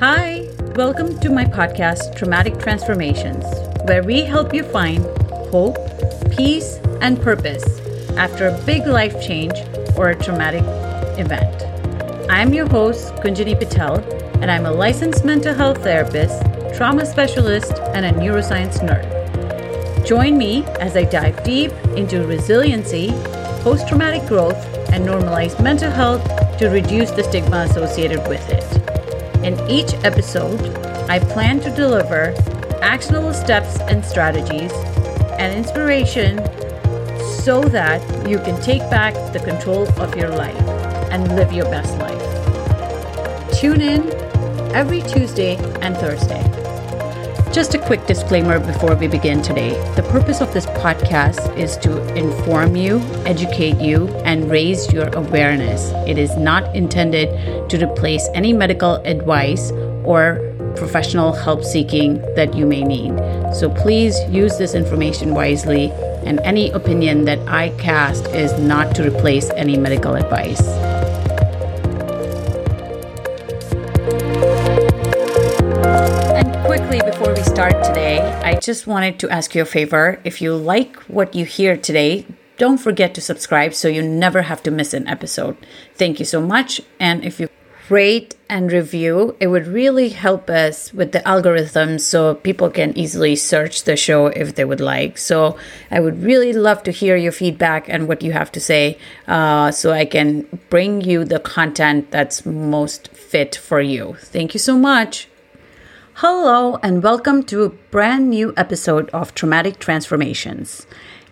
Hi, welcome to my podcast, Traumatic Transformations, where we help you find hope, peace, and purpose after a big life change or a traumatic event. I'm your host, Kunjani Patel, and I'm a licensed mental health therapist, trauma specialist, and a neuroscience nerd. Join me as I dive deep into resiliency, post traumatic growth, and normalize mental health to reduce the stigma associated with it. In each episode, I plan to deliver actionable steps and strategies and inspiration so that you can take back the control of your life and live your best life. Tune in every Tuesday and Thursday. Just a quick disclaimer before we begin today. The purpose of this podcast is to inform you, educate you, and raise your awareness. It is not intended to replace any medical advice or professional help seeking that you may need. So please use this information wisely, and any opinion that I cast is not to replace any medical advice. I just wanted to ask you a favor. If you like what you hear today, don't forget to subscribe so you never have to miss an episode. Thank you so much. And if you rate and review, it would really help us with the algorithm so people can easily search the show if they would like. So I would really love to hear your feedback and what you have to say uh, so I can bring you the content that's most fit for you. Thank you so much. Hello, and welcome to a brand new episode of Traumatic Transformations.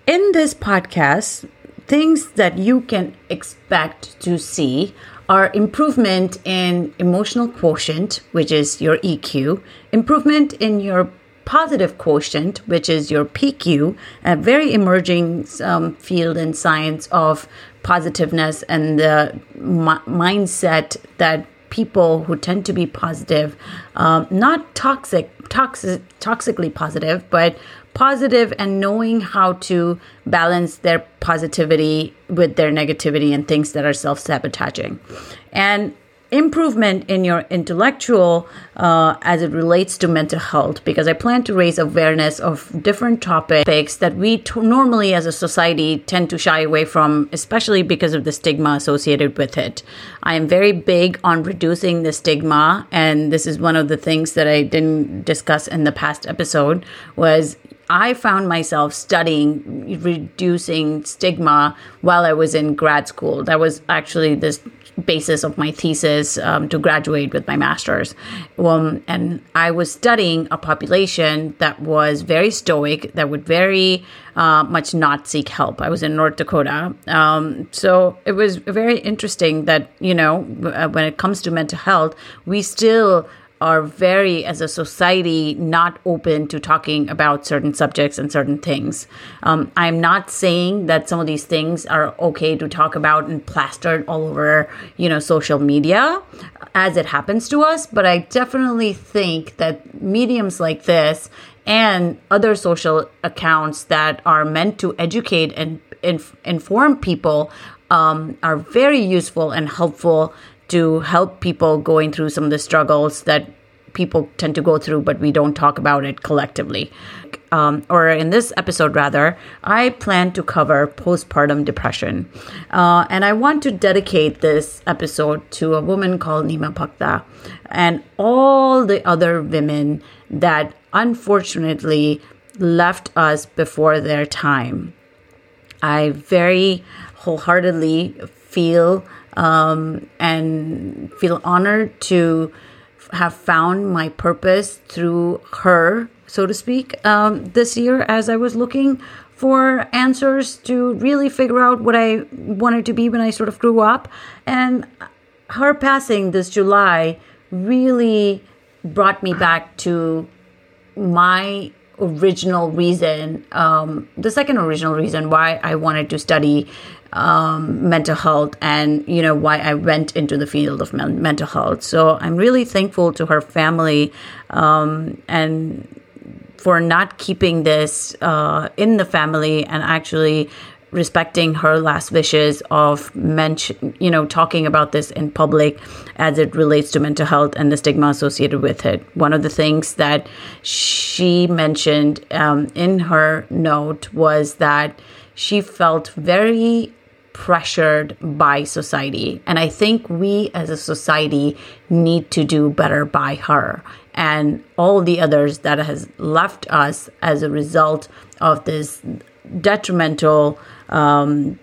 In this podcast, things that you can expect to see are improvement in emotional quotient, which is your EQ, improvement in your positive quotient, which is your PQ, a very emerging um, field in science of positiveness and the m- mindset that people who tend to be positive, um, not toxic, toxic, toxically positive, but positive and knowing how to balance their positivity with their negativity and things that are self sabotaging. And improvement in your intellectual uh, as it relates to mental health because i plan to raise awareness of different topics that we t- normally as a society tend to shy away from especially because of the stigma associated with it i am very big on reducing the stigma and this is one of the things that i didn't discuss in the past episode was I found myself studying reducing stigma while I was in grad school. That was actually this basis of my thesis um, to graduate with my master's. Um, and I was studying a population that was very stoic, that would very uh, much not seek help. I was in North Dakota. Um, so it was very interesting that, you know, when it comes to mental health, we still are very, as a society, not open to talking about certain subjects and certain things. Um, I'm not saying that some of these things are okay to talk about and plastered all over, you know, social media as it happens to us, but I definitely think that mediums like this and other social accounts that are meant to educate and inf- inform people um, are very useful and helpful to help people going through some of the struggles that people tend to go through, but we don't talk about it collectively. Um, or in this episode, rather, I plan to cover postpartum depression. Uh, and I want to dedicate this episode to a woman called Nima Bhakta and all the other women that unfortunately left us before their time. I very wholeheartedly feel um, and feel honored to have found my purpose through her, so to speak, um, this year as I was looking for answers to really figure out what I wanted to be when I sort of grew up. And her passing this July really brought me back to my original reason, um, the second original reason why I wanted to study um, mental health and you know why I went into the field of men- mental health. So I'm really thankful to her family um, and for not keeping this uh, in the family and actually respecting her last wishes of mention, you know, talking about this in public as it relates to mental health and the stigma associated with it. One of the things that she mentioned um, in her note was that she felt very pressured by society. And I think we as a society need to do better by her and all the others that has left us as a result of this detrimental um,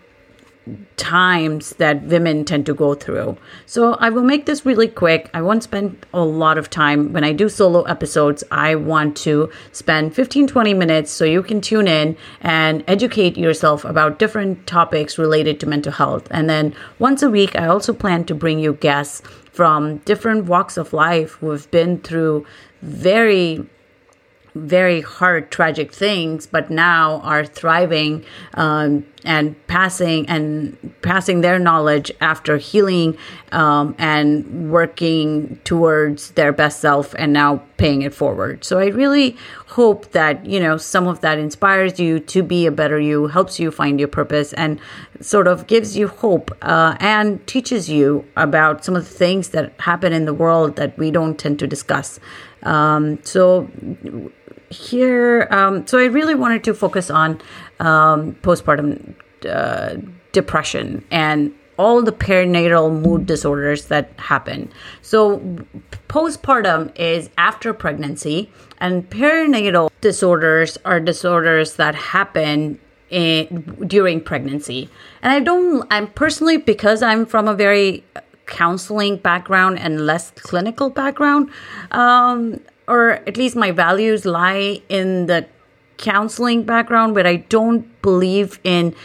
times that women tend to go through. So I will make this really quick. I won't spend a lot of time. When I do solo episodes, I want to spend 15 20 minutes so you can tune in and educate yourself about different topics related to mental health. And then once a week, I also plan to bring you guests from different walks of life who have been through very very hard, tragic things, but now are thriving um, and passing and passing their knowledge after healing um, and working towards their best self and now paying it forward. So I really hope that you know some of that inspires you to be a better you, helps you find your purpose, and sort of gives you hope uh, and teaches you about some of the things that happen in the world that we don't tend to discuss. Um, so here, um, so I really wanted to focus on um, postpartum uh, depression and all the perinatal mood disorders that happen. So, postpartum is after pregnancy, and perinatal disorders are disorders that happen in, during pregnancy. And I don't, I'm personally, because I'm from a very counseling background and less clinical background, um, or at least my values lie in the counseling background, but I don't believe in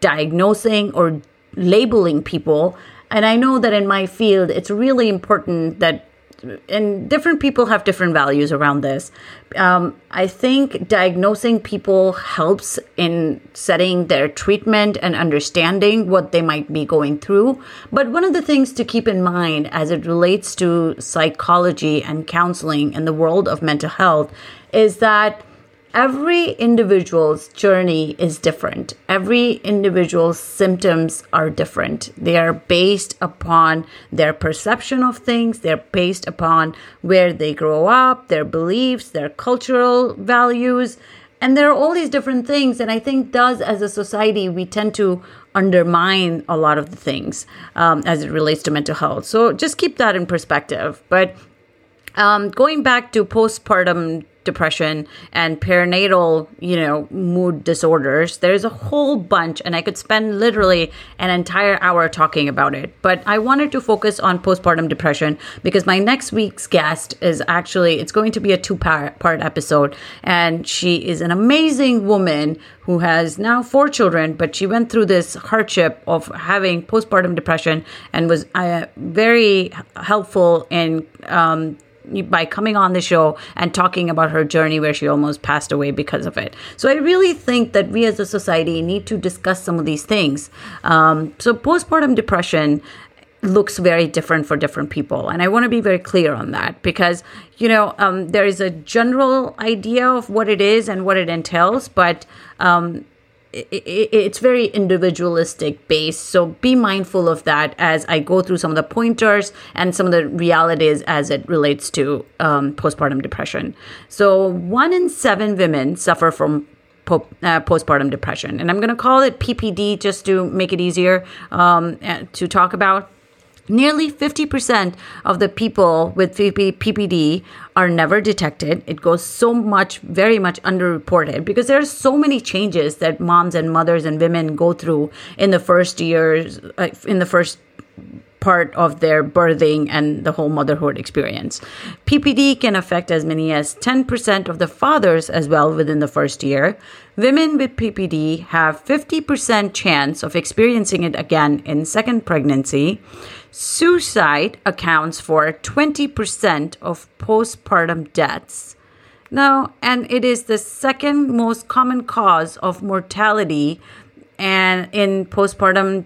diagnosing or labeling people. And I know that in my field, it's really important that and different people have different values around this. Um, I think diagnosing people helps in setting their treatment and understanding what they might be going through. But one of the things to keep in mind as it relates to psychology and counseling in the world of mental health is that every individual's journey is different. Every individual's symptoms are different. They are based upon their perception of things, they're based upon where they grow up, their beliefs, their cultural values. And there are all these different things. And I think, does as a society, we tend to undermine a lot of the things um, as it relates to mental health. So just keep that in perspective. But um, going back to postpartum depression and perinatal, you know, mood disorders. There's a whole bunch, and I could spend literally an entire hour talking about it. But I wanted to focus on postpartum depression because my next week's guest is actually it's going to be a two part episode, and she is an amazing woman who has now four children, but she went through this hardship of having postpartum depression and was uh, very helpful in um, by coming on the show and talking about her journey where she almost passed away because of it. So I really think that we as a society need to discuss some of these things. Um, so postpartum depression looks very different for different people and i want to be very clear on that because you know um, there is a general idea of what it is and what it entails but um, it's very individualistic based. So be mindful of that as i go through some of the pointers and some of the realities as it relates to um, postpartum depression. So one in seven women suffer from po- uh, postpartum depression. And i'm going to call it ppd just to make it easier um, to talk about Nearly 50% of the people with PPD are never detected. It goes so much, very much underreported because there are so many changes that moms and mothers and women go through in the first years, uh, in the first part of their birthing and the whole motherhood experience. PPD can affect as many as 10% of the fathers as well within the first year. Women with PPD have 50% chance of experiencing it again in second pregnancy. Suicide accounts for 20% of postpartum deaths. Now, and it is the second most common cause of mortality and in postpartum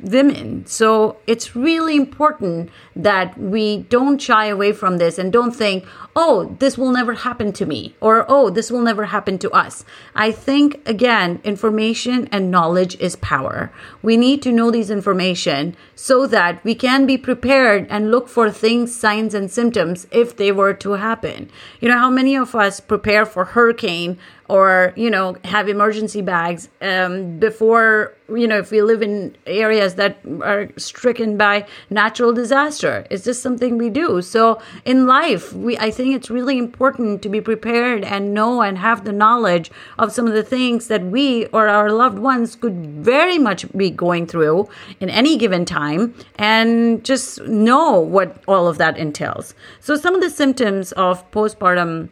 women. So it's really important that we don't shy away from this and don't think, oh, this will never happen to me or oh, this will never happen to us. I think, again, information and knowledge is power. We need to know these information so that we can be prepared and look for things, signs, and symptoms if they were to happen. You know, how many of us prepare for hurricane or you know have emergency bags um, before you know if we live in areas that are stricken by natural disaster. It's just something we do. So in life we i think it's really important to be prepared and know and have the knowledge of some of the things that we or our loved ones could very much be going through in any given time and just know what all of that entails. So some of the symptoms of postpartum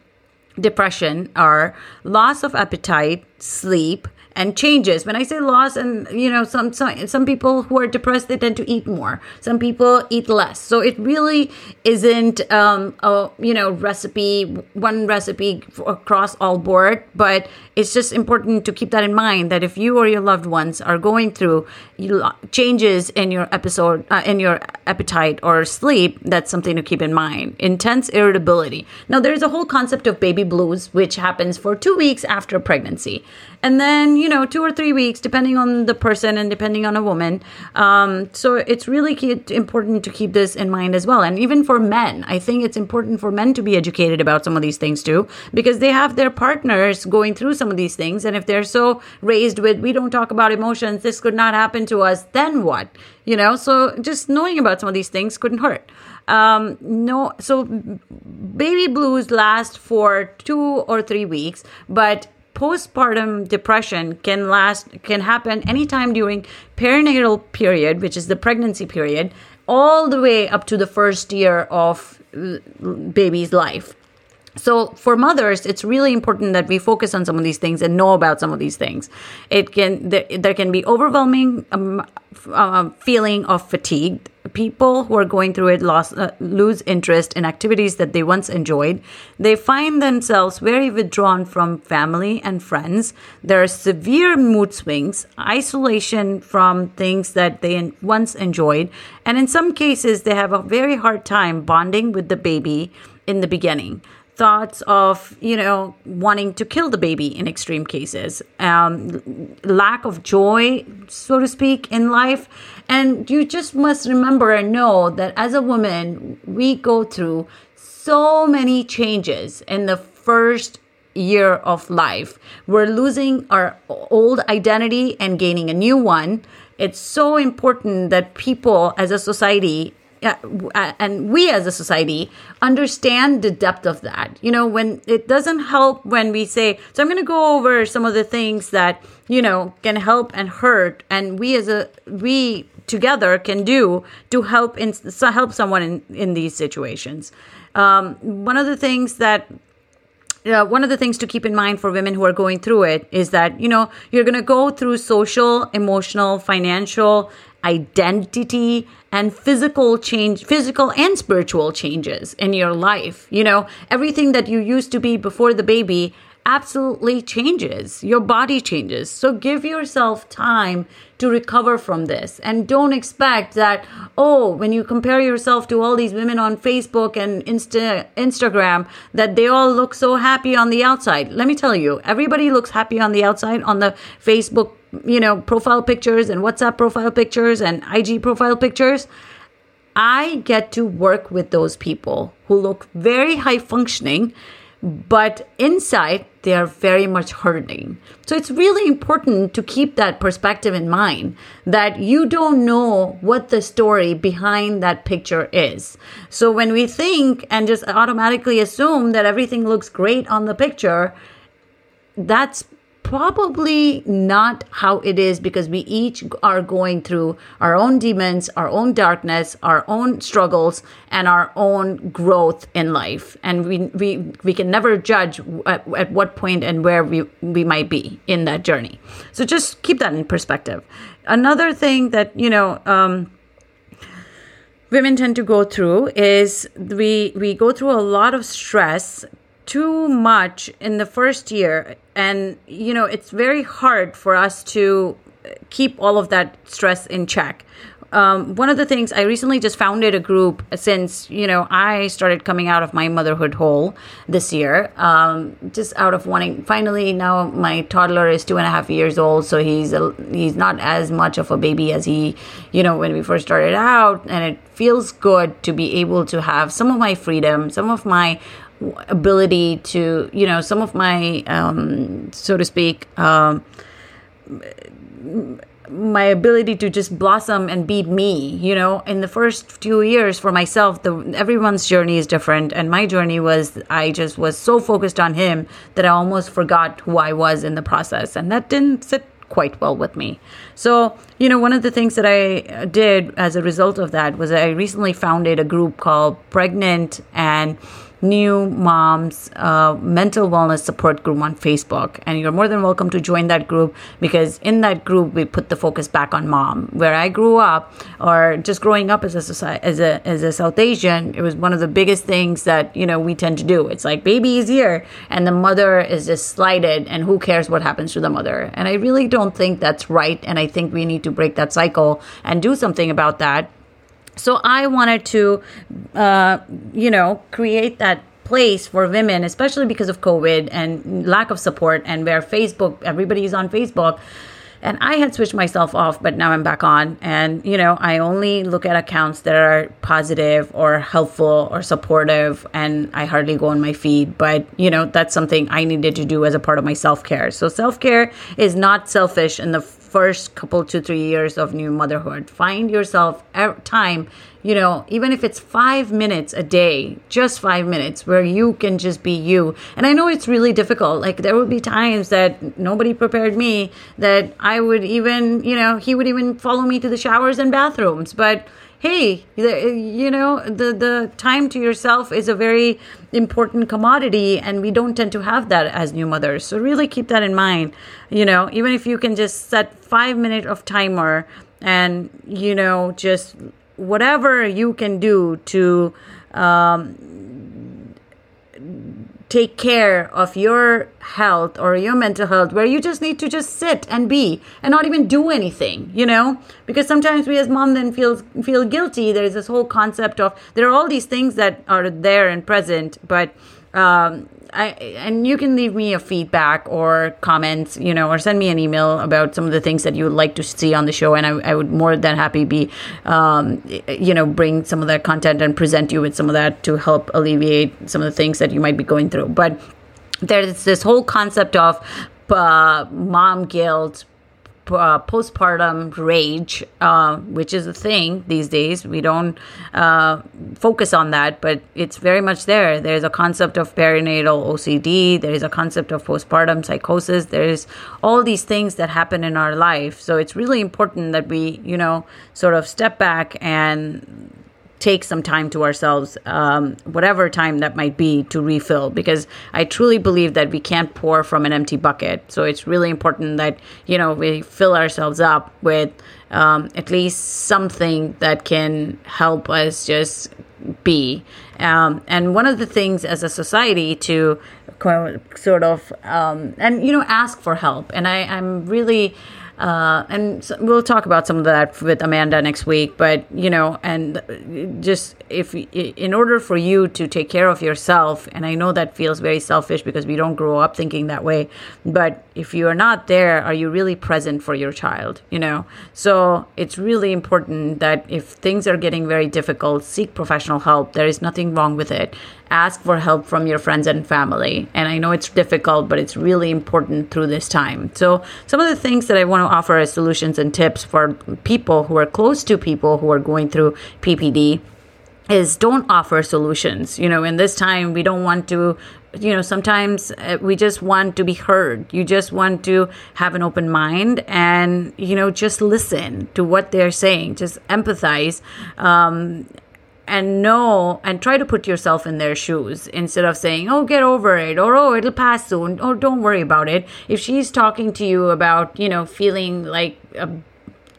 depression are loss of appetite, sleep, and changes. When I say loss, and you know, some some people who are depressed they tend to eat more. Some people eat less. So it really isn't um, a you know recipe one recipe across all board. But it's just important to keep that in mind that if you or your loved ones are going through changes in your episode uh, in your appetite or sleep, that's something to keep in mind. Intense irritability. Now there's a whole concept of baby blues, which happens for two weeks after pregnancy and then you know two or three weeks depending on the person and depending on a woman. Um, so it's really important to keep this in mind as well. And even for men i think it's important for men to be educated about some of these things too because they have their partners going through some of these things. And if they're so raised with we don't talk about emotions. This could not happen to us then what? You know so just knowing about some of these things couldn't hurt. Um no so baby blues last for two or three weeks but postpartum depression can last can happen anytime during perinatal period which is the pregnancy period all the way up to the first year of baby's life. So for mothers it's really important that we focus on some of these things and know about some of these things. It can there, there can be overwhelming um, uh, feeling of fatigue people who are going through it uh, lose interest in activities that they once enjoyed. They find themselves very withdrawn from family and friends. There are severe mood swings, isolation from things that they once enjoyed, and in some cases, they have a very hard time bonding with the baby in the beginning thoughts of you know wanting to kill the baby in extreme cases. Um, lack of joy so to speak in life. And you just must remember and know that as a woman we go through so many changes in the first year of life. We're losing our old identity and gaining a new one. It's so important that people as a society and we as a society understand the depth of that. You know, when it doesn't help when we say, so I'm going to go over some of the things that, you know, can help and hurt. And we as a, we together can do to help in, help someone in, in these situations. Um, one of the things that uh, one of the things to keep in mind for women who are going through it is that you know you're going to go through social emotional financial identity and physical change, physical and spiritual changes in your life. You know, everything that you used to be before the baby absolutely changes. Your body changes. So give yourself time to recover from this. And don't expect that, oh, when you compare yourself to all these women on Facebook and Insta- Instagram, that they all look so happy on the outside. Let me tell you, everybody looks happy on the outside on the Facebook you know, profile pictures and WhatsApp profile pictures and IG profile pictures. I get to work with those people who look very high functioning, but inside they are very much hurting. So it's really important to keep that perspective in mind that you don't know what the story behind that picture is. So when we think and just automatically assume that everything looks great on the picture, that's probably not how it is because we each are going through our own demons, our own darkness, our own struggles, and our own growth in life. And we we, we can never judge at, at what point and where we, we might be in that journey. So just keep that in perspective. Another thing that, you know, um, women tend to go through is we we go through a lot of stress too much in the first year and you know it's very hard for us to keep all of that stress in check um, one of the things I recently just founded a group since you know I started coming out of my motherhood hole this year, um, just out of wanting. Finally, now my toddler is two and a half years old, so he's a, he's not as much of a baby as he, you know, when we first started out, and it feels good to be able to have some of my freedom, some of my ability to, you know, some of my, um, so to speak. Um, my ability to just blossom and be me you know? In the first few years for myself the everyone's journey is different. And my journey was i just was so focused on him that i almost forgot who i was in the process. And that didn't sit quite well with me. So you know one of the things that i did as a result of that was i recently founded a group called pregnant and new moms uh, mental wellness support group on Facebook. And you're more than welcome to join that group because in that group, we put the focus back on mom. Where I grew up, or just growing up as a, society, as a, as a South Asian, it was one of the biggest things that, you know, we tend to do. It's like baby is here and the mother is just slighted and who cares what happens to the mother. And I really don't think that's right. And I think we need to break that cycle and do something about that so I wanted to, uh, you know, create that place for women, especially because of COVID and lack of support, and where Facebook, everybody's on Facebook. And I had switched myself off, but now I'm back on. And, you know, I only look at accounts that are positive or helpful or supportive, and I hardly go on my feed. But, you know, that's something I needed to do as a part of my self care. So self care is not selfish in the first couple to three years of new motherhood. Find yourself time, you know, even if it's five minutes a day, just five minutes where you can just be you. And I know it's really difficult. Like there would be times that nobody prepared me that I would even, you know, he would even follow me to the showers and bathrooms. But hey, you know, the, the time to yourself is a very important commodity, and we don't tend to have that as new mothers. So really keep that in mind. You know, even if you can just set five minute of timer and, you know, just whatever you can do to um, take care of your health or your mental health where you just need to just sit and be and not even do anything you know? Because sometimes we as mom then feel feel guilty. There's this whole concept of there are all these things that are there and present but um, I, and you can leave me a feedback or comments, you know, or send me an email about some of the things that you would like to see on the show, and I, I would more than happy be, um, you know, bring some of that content and present you with some of that to help alleviate some of the things that you might be going through. But there's this whole concept of uh, mom guilt, uh, postpartum rage, uh, which is a thing these days. We don't uh, focus on that, but it's very much there. There's a concept of perinatal OCD, there is a concept of postpartum psychosis, there's all these things that happen in our life. So it's really important that we, you know, sort of step back and take some time to ourselves, um, whatever time that might be, to refill. Because I truly believe that we can't pour from an empty bucket. So it's really important that you know we fill ourselves up with um, at least something that can help us just be. Um, and one of the things as a society to sort of um, and you know ask for help. And I, I'm really uh, and so we'll talk about some of that with Amanda next week. But you know, and just if in order for you to take care of yourself, and I know that feels very selfish because we don't grow up thinking that way. But if you are not there, are you really present for your child? You know, so it's really important that if things are getting very difficult, seek professional help. There is nothing wrong with it ask for help from your friends and family. And I know it's difficult, but it's really important through this time. So, some of the things that I want to offer as solutions and tips for people who are close to people who are going through PPD is don't offer solutions. You know, in this time, we don't want to you know sometimes uh, we just want to be heard you just want to have an open mind and you know just listen to what they're saying just empathize um, and know and try to put yourself in their shoes instead of saying, oh, get over it, or oh, it'll pass soon, or don't worry about it. If she's talking to you about, you know, feeling like a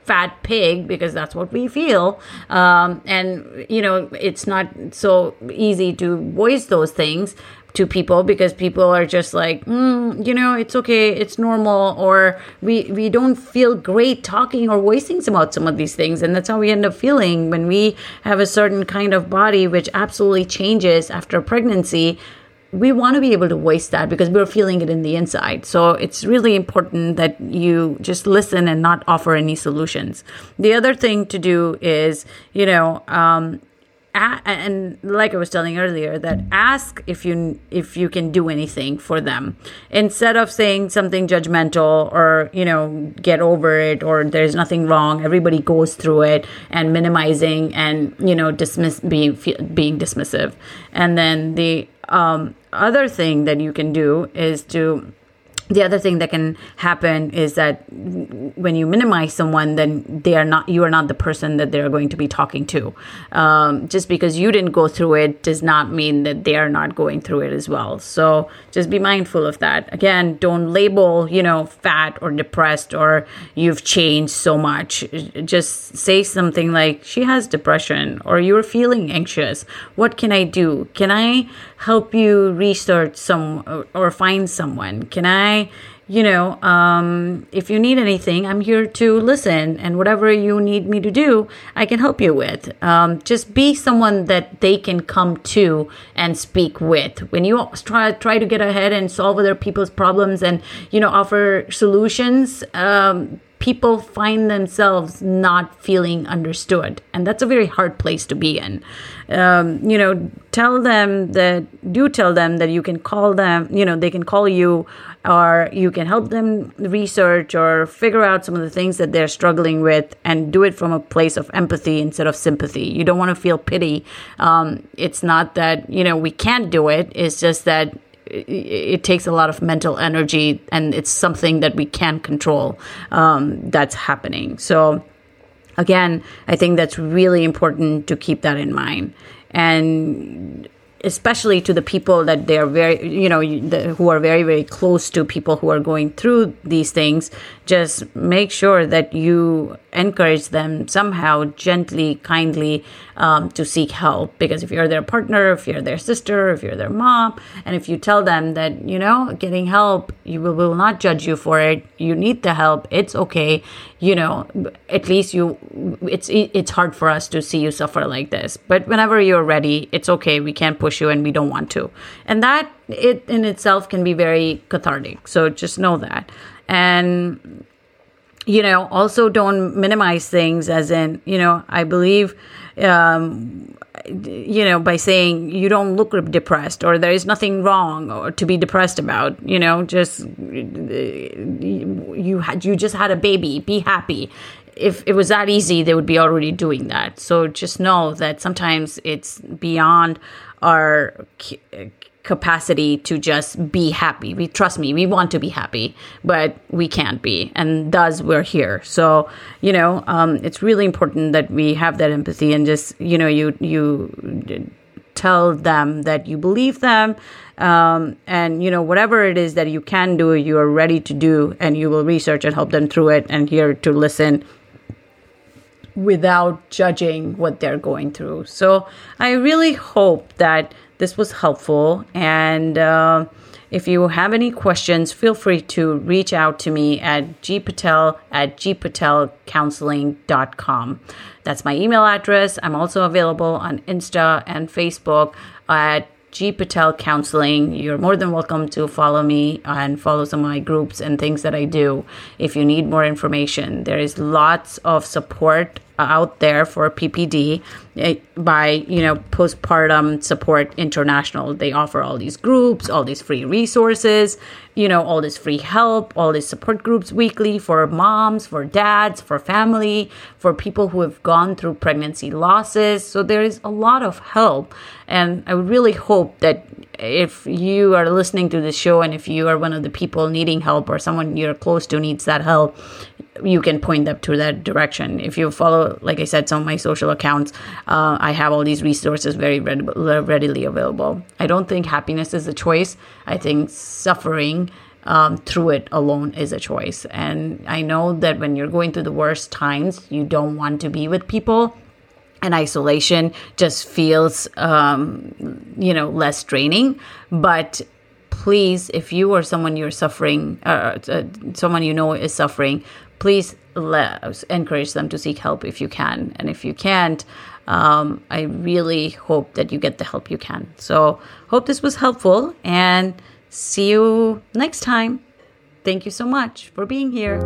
fat pig because that's what we feel um, and you know it's not so easy to voice those things to people because people are just like mm, you know it's okay it's normal or we we don't feel great talking or voicing about some of these things and that's how we end up feeling when we have a certain kind of body which absolutely changes after pregnancy we want to be able to voice that because we're feeling it in the inside. So it's really important that you just listen and not offer any solutions. The other thing to do is, you know, um, and like I was telling earlier, that ask if you if you can do anything for them instead of saying something judgmental or you know get over it or there's nothing wrong. Everybody goes through it and minimizing and you know dismiss being being dismissive. And then the um, other thing that you can do is to the other thing that can happen is that when you minimize someone then they are not you are not the person that they're going to be talking to. Um, just because you didn't go through it does not mean that they are not going through it as well. So just be mindful of that. Again don't label you know fat or depressed or you've changed so much. Just say something like she has depression or you're feeling anxious. What can i do? Can i help you research some or find someone? Can i you know, um, if you need anything, I'm here to listen, and whatever you need me to do, I can help you with. Um, just be someone that they can come to and speak with. When you try try to get ahead and solve other people's problems and you know offer solutions, um, people find themselves not feeling understood. And that's a very hard place to be in. Um, you know, tell them that, do tell them that you can call them, you know, they can call you or you can help them research or figure out some of the things that they're struggling with and do it from a place of empathy instead of sympathy. You don't want to feel pity. Um, it's not that, you know, we can't do it, it's just that it takes a lot of mental energy and it's something that we can't control um, that's happening. So again i think that's really important to keep that in mind. And especially to the people that they are very you know the, who are very very close to people who are going through these things just make sure that you encourage them somehow gently kindly um, to seek help. Because if you're their partner if you're their sister if you're their mom and if you tell them that you know getting help you will, will not judge you for it. You need the help. It's okay. You know at least you it's it's hard for us to see you suffer like this. But whenever you're ready it's okay. We can't push and we don't want to. And that it in itself can be very cathartic. So just know that. And you know also don't minimize things as in you know i believe um, you know by saying you don't look depressed or there is nothing wrong or to be depressed about you know just you had you just had a baby be happy. If it was that easy they would be already doing that. So just know that sometimes it's beyond our capacity to just be happy. We trust me, we want to be happy, but we can't be, and thus we're here. So you know, um, it's really important that we have that empathy and just you know, you you tell them that you believe them um, and you know whatever it is that you can do you are ready to do and you will research and help them through it and here to listen without judging what they're going through so i really hope that this was helpful. And uh, if you have any questions, feel free to reach out to me at gpatel at gpatelcounseling.com. That's my email address. I'm also available on Insta and Facebook at G Patel Counseling. You're more than welcome to follow me and follow some of my groups and things that I do if you need more information. There is lots of support out there for PPD eh, by you know postpartum support international. They offer all these groups all these free resources you know all this free help all these support groups weekly for moms for dads for family for people who have gone through pregnancy losses. So there is a lot of help. And i really hope that if you are listening to this show and if you are one of the people needing help or someone you're close to needs that help you can point them to that direction. If you follow, like I said, some of my social accounts, uh, I have all these resources very readily available. I don't think happiness is a choice. I think suffering um, through it alone is a choice. And I know that when you're going through the worst times, you don't want to be with people and isolation just feels um, you know less draining but please if you or someone you're suffering uh, uh, someone you know is suffering please let, encourage them to seek help if you can. And if you can't um, i really hope that you get the help you can. So hope this was helpful and see you next time. Thank you so much for being here